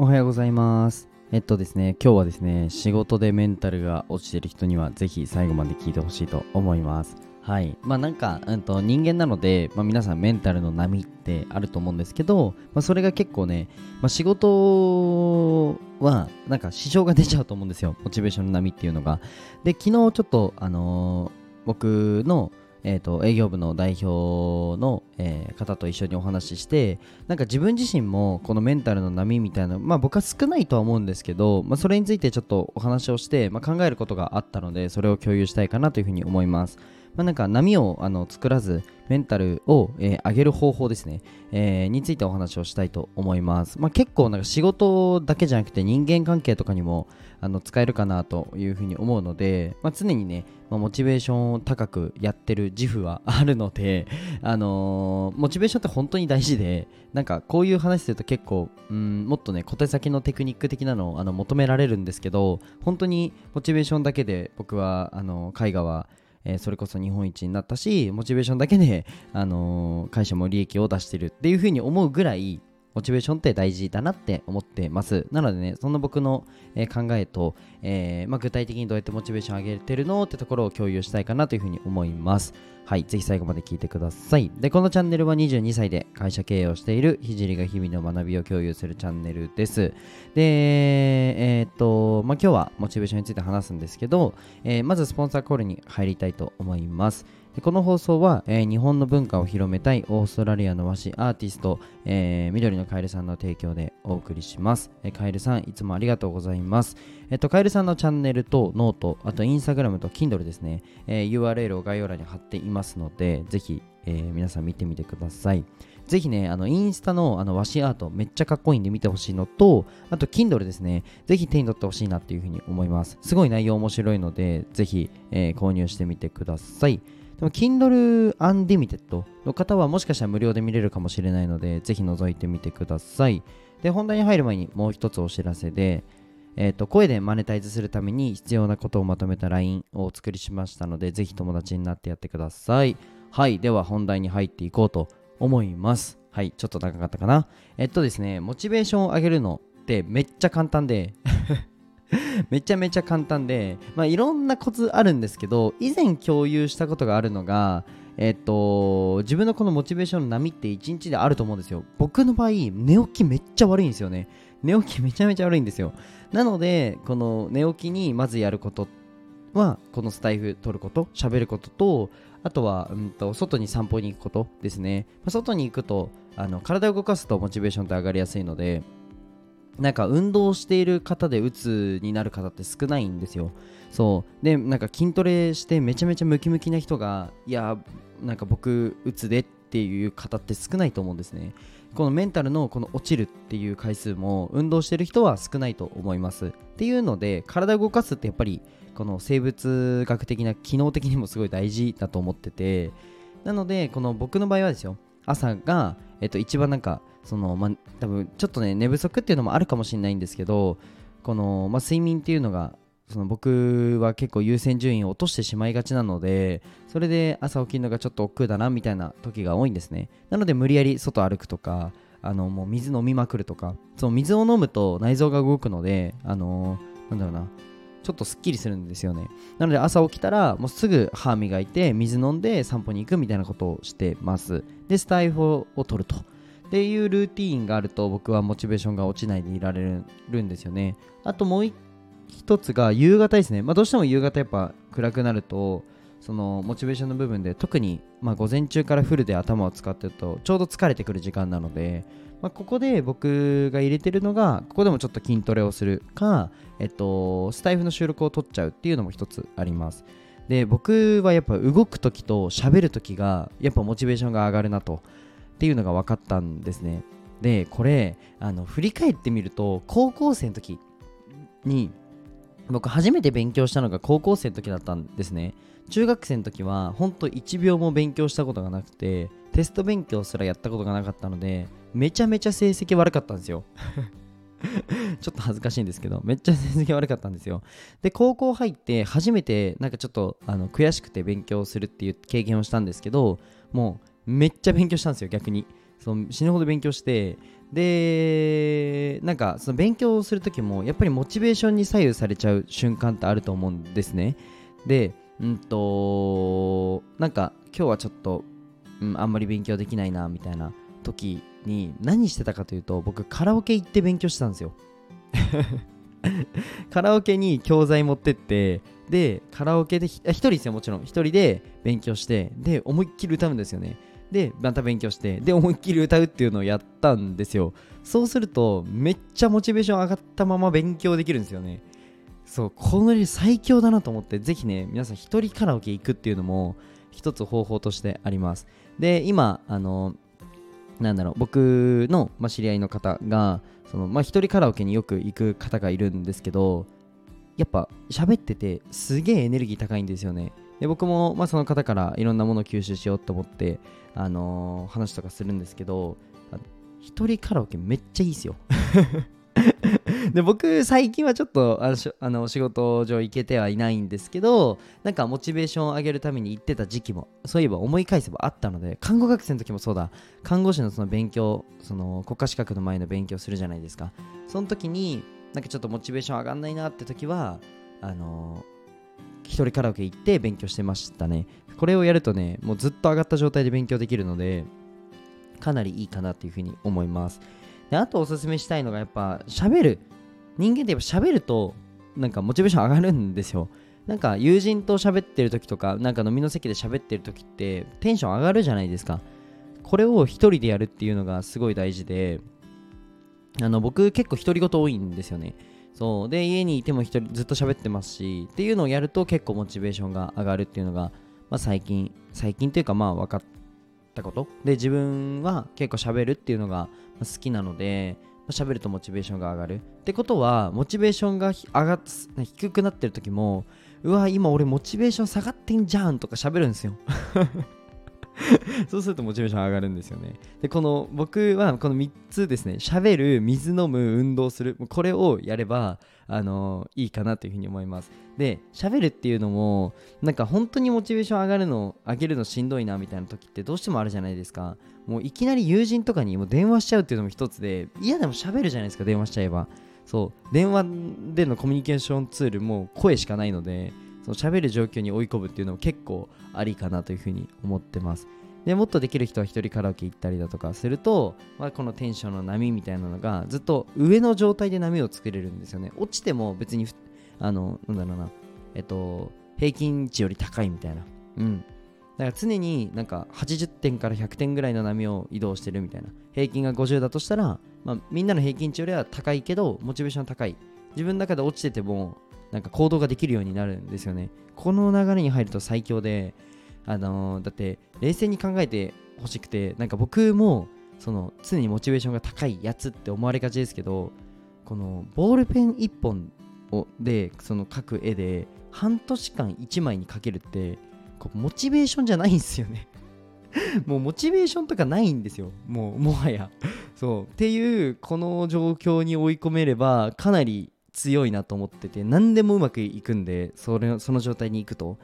おはようございます。えっとですね、今日はですね、仕事でメンタルが落ちてる人にはぜひ最後まで聞いてほしいと思います。はい。まあなんか、うんと人間なので、まあ皆さんメンタルの波ってあると思うんですけど、まあそれが結構ね、まあ仕事はなんか支障が出ちゃうと思うんですよ。モチベーションの波っていうのが。で、昨日ちょっと、あのー僕のえー、と営業部の代表の、えー方と一緒にお話ししてなんか自分自身もこのメンタルの波みたいなまあ僕は少ないとは思うんですけど、まあ、それについてちょっとお話をして、まあ、考えることがあったのでそれを共有したいかなというふうに思います。まあ、なんか波をあの作らずメンタルを、えー上げる方法ですね、えーについてお話をしたいと思います。まあ、結構なんか仕事だけじゃなくて人間関係とかにもあの使えるかなというふうに思うので、まあ、常にね、まあ、モチベーションを高くやってる自負はあるので、あのーモチベーションって本当に大事でなんかこういう話すると結構うんもっとね小手先のテクニック的なのをあの求められるんですけど本当にモチベーションだけで僕はあの絵画はえーそれこそ日本一になったしモチベーションだけで、あのー会社も利益を出してるっていうふうに思うぐらいモチベーションって大事だなって思ってます。なのでねそんな僕の、えー考えと、えまあ、具体的にどうやってモチベーション上げてるのってところを共有したいかなというふうに思います。はいぜひ最後まで聞いてください。でこのチャンネルは22歳で会社経営をしているひじりが日々の学びを共有するチャンネルです。でえーっとまあ今日はモチベーションについて話すんですけど、えーまずスポンサーコールに入りたいと思います。この放送は、えー日本の文化を広めたいオーストラリアの和紙アーティスト、えー緑のカエルさんの提供でお送りします、えーカエルさんいつもありがとうございますえっと、カエルさんのチャンネルと note、あとインスタグラムと Kindle ですね、え URL を概要欄に貼っていますので、ぜひ、え皆さん見てみてください。ぜひね、あのインスタのあの和紙アートめっちゃかっこいいんで見てほしいのと、あと Kindle ですね、ぜひ手に取ってほしいなっていうふうに思います。すごい内容面白いので、ぜひ、えー購入してみてください。でも Kindle Unlimited の方はもしかしたら無料で見れるかもしれないので、ぜひ覗いてみてください。で、本題に入る前にもう一つお知らせで、えー、と声でマネタイズするために必要なことをまとめた LINE をお作りしましたので、ぜひ友達になってやってください。はい、では本題に入っていこうと思います。はい、ちょっと長かったかな。えっとですね、モチベーションを上げるのってめっちゃ簡単で、めちゃめちゃ簡単で、まあ、いろんなコツあるんですけど、以前共有したことがあるのが、えっと、自分のこのモチベーションの波って一日であると思うんですよ。僕の場合、寝起きめっちゃ悪いんですよね。寝起きめちゃめちゃ悪いんですよ。なので、この寝起きにまずやることは、このスタイフ取ること、喋ることと、あとは、うんと、外に散歩に行くことですね。まあ外に行くと、あの体を動かすとモチベーションって上がりやすいので、なんか運動している方で鬱になる方って少ないんですよ。そう。で、なんか筋トレしてめちゃめちゃムキムキな人が、いや、なんか僕、鬱でっていう方って少ないと思うんですね。このメンタルのこの落ちるっていう回数も運動してる人は少ないと思います。っていうので、体を動かすってやっぱりこの生物学的な機能的にもすごい大事だと思ってて、なので、この僕の場合はですよ、朝が、えっと、一番なんか、その、ま、多分ちょっとね、寝不足っていうのもあるかもしれないんですけど、この、ま、睡眠っていうのが、その僕は結構優先順位を落としてしまいがちなので、それで朝起きるのがちょっと億劫だなみたいな時が多いんですね。なので無理やり外歩くとか、あのもう水飲みまくるとか、そう水を飲むと内臓が動くので、あのなんだろうな、ちょっとすっきりするんですよね。なので朝起きたらもうすぐ歯磨いて水飲んで散歩に行くみたいなことをしてます。で、スタイフを取ると。っていうルーティーンがあると僕はモチベーションが落ちないでいられるんですよね。あともう一つが夕方ですね。まあどうしても夕方やっぱ暗くなるとそのモチベーションの部分で特にまあ午前中からフルで頭を使ってるとちょうど疲れてくる時間なので、まあ、ここで僕が入れてるのがここでもちょっと筋トレをするか、えっと、スタイフの収録を撮っちゃうっていうのも一つあります。で僕はやっぱ動く時と喋る時がやっぱモチベーションが上がるなとっていうのが分かったんですね。でこれあの振り返ってみると高校生の時に僕初めて勉強したのが高校生の時だったんですね。中学生の時は本当1秒も勉強したことがなくてテスト勉強すらやったことがなかったのでめちゃめちゃ成績悪かったんですよ。ちょっと恥ずかしいんですけどめっちゃ成績悪かったんですよ。で高校入って初めてなんかちょっとあの悔しくて勉強するっていう経験をしたんですけどもうめっちゃ勉強したんですよ逆に。その死ぬほど勉強してでなんかその勉強する時もやっぱりモチベーションに左右されちゃう瞬間ってあると思うんですね。でうんとなんか今日はちょっと、うん、あんまり勉強できないなみたいな時に何してたかというと僕カラオケ行って勉強したんですよ。カラオケに教材持ってってでカラオケで1人ですよもちろん。1人で勉強してで思いっきり歌うんですよね。でまた勉強してで思いっきり歌うっていうのをやったんですよ。そうするとめっちゃモチベーション上がったまま勉強できるんですよね。そうこの最強だなと思ってぜひね皆さん一人カラオケ行くっていうのも一つ方法としてあります。で今あのなんだろう僕の、まあ、知り合いの方がその、まあ、一人カラオケによく行く方がいるんですけどやっぱ喋っててすげえエネルギー高いんですよね。で僕も、まあ、その方からいろんなものを吸収しようと思って、あのー、話とかするんですけど一人カラオケめっちゃいいですよ。で僕最近はちょっとあのあの仕事上行けてはいないんですけどなんかモチベーションを上げるために行ってた時期もそういえば思い返せばあったので看護学生の時もそうだ。看護師のその勉強その国家資格の前の勉強するじゃないですか。その時になんかちょっとモチベーション上がんないなって時はあの一人カラオケ行って勉強してましたね。これをやるとねもうずっと上がった状態で勉強できるのでかなりいいかなっていうふうに思います。であとおすすめしたいのがやっぱ喋る。人間ってやっぱ喋るとなんかモチベーション上がるんですよ。なんか友人と喋ってる時とかなんか飲みの席で喋ってる時ってテンション上がるじゃないですか。これを一人でやるっていうのがすごい大事であの僕結構独り言多いんですよね。そう。で家にいても人ずっと喋ってますしっていうのをやると結構モチベーションが上がるっていうのが、まあ、最近最近っていうかまあ分かったこと。で自分は結構喋るっていうのが好きなので喋るとモチベーションが上がる。ってことはモチベーションが上がっ低くなってる時もうわ今俺モチベーション下がってんじゃんとか喋るんですよ。そうするとモチベーション上がるんですよね。で、この僕はこの3つですね、喋る、水飲む、運動する、これをやれば、あの、いいかなというふうに思います。で、喋るっていうのも、なんか本当にモチベーション上がるの、上げるのしんどいなみたいな時ってどうしてもあるじゃないですか。もういきなり友人とかにも電話しちゃうっていうのも一つで、嫌でも喋るじゃないですか、電話しちゃえば。そう、電話でのコミュニケーションツールも声しかないので、その喋る状況に追い込むっていうのも結構ありかなというふうに思ってます。でもっとできる人は一人カラオケ行ったりだとかすると、まあ、このテンションの波みたいなのがずっと上の状態で波を作れるんですよね。落ちても別にあの、なんだろうな、えっと、平均値より高いみたいな。うん。だから常になんか80点から100点ぐらいの波を移動してるみたいな。平均が50だとしたら、まあ、みんなの平均値よりは高いけど、モチベーション高い。自分の中で落ちてても、なんか行動ができるようになるんですよね。この流れに入ると最強で、あのー、だって冷静に考えてほしくて、なんか僕もその常にモチベーションが高いやつって思われがちですけど、このボールペン1本をでその描く絵で半年間1枚に描けるってこうモチベーションじゃないんですよね。もうモチベーションとかないんですよ。もうもはや。そう。っていうこの状況に追い込めればかなり強いなと思ってて何でもうまくいくんでそれその状態に行くと。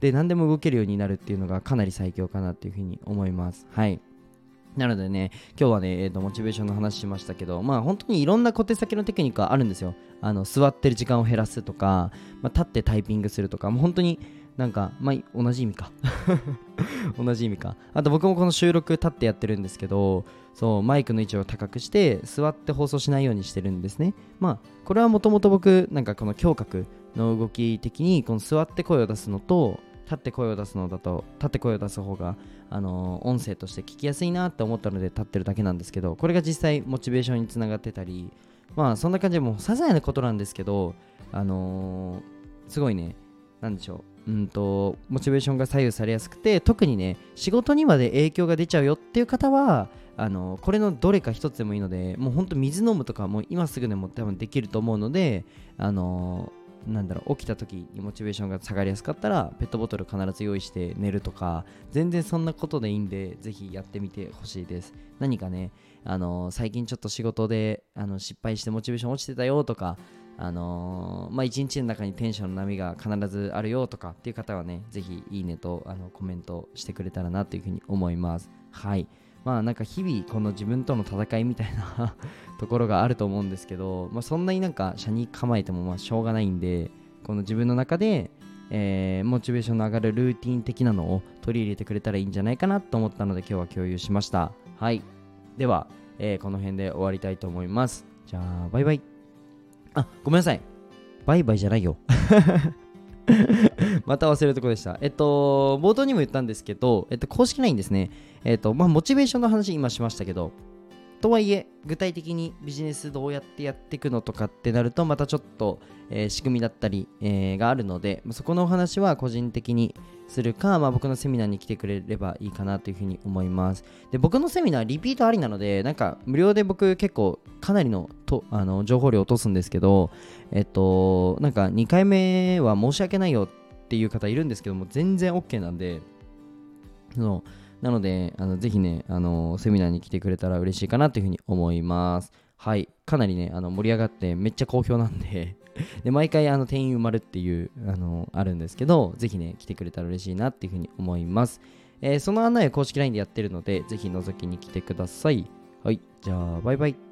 で何でも動けるようになるっていうのがかなり最強かなっていうふうに思います。はい。なのでね、今日はね、えーと、モチベーションの話しましたけど、まあ本当にいろんな小手先のテクニックはあるんですよ。あの座ってる時間を減らすとか、まあ、立ってタイピングするとか、もう本当になんか、まあ同じ意味か。同じ意味か。あと僕もこの収録立ってやってるんですけど、そう、マイクの位置を高くして、座って放送しないようにしてるんですね。まあ、これはもともと僕、なんかこの胸郭の動き的に、この座って声を出すのと、立って声を出すのだと立って声を出す方が、あのー、音声として聞きやすいなって思ったので立ってるだけなんですけどこれが実際モチベーションにつながってたりまあそんな感じでもう些細なことなんですけどあのー、すごいねなんでしょう。うんとモチベーションが左右されやすくて特にね仕事にまで影響が出ちゃうよっていう方はあのこれのどれか一つでもいいのでもうほんと水飲むとかもう今すぐでも多分できると思うのであのなんだろう起きた時にモチベーションが下がりやすかったらペットボトル必ず用意して寝るとか全然そんなことでいいんでぜひやってみてほしいです。何かねあの、最近ちょっと仕事であの失敗してモチベーション落ちてたよとかあのー、まあ一日の中にテンションの波が必ずあるよとかっていう方はねぜひいいねとあのコメントしてくれたらなというふうに思います。はい。まあなんか日々この自分との戦いみたいな ところがあると思うんですけど、まあ、そんなになんか車に構えてもまあしょうがないんでこの自分の中で、えー、モチベーションの上がるルーティン的なのを取り入れてくれたらいいんじゃないかなと思ったので今日は共有しました。はい。では、えー、この辺で終わりたいと思います。じゃあバイバイ。あごめんなさいバイバイじゃないよ また忘れるとこでした。えっと、冒頭にも言ったんですけど、えっと、公式 LINE ですね。えっと、まあ、モチベーションの話今しましたけど、とはいえ、具体的にビジネスどうやってやっていくのとかってなると、またちょっと、え、仕組みだったり、え、があるので、そこのお話は個人的にするか、まあ、僕のセミナーに来てくれればいいかなというふうに思います。で、僕のセミナーリピートありなので、なんか無料で僕結構かなりのとあの情報量落とすんですけど、えっと、なんか2回目は申し訳ないよっていう方いるんですけども、全然 OK なんで、そのなので、あのぜひね、あのセミナーに来てくれたら嬉しいかなというふうに思います。はい、かなりね、あの盛り上がってめっちゃ好評なんで で、毎回あの店員埋まるっていう、あのあるんですけど、ぜひね、来てくれたら嬉しいなっていうふうに思います。えー、その案内は公式 LINE でやってるので、ぜひ覗きに来てください。はい、じゃあ、バイバイ。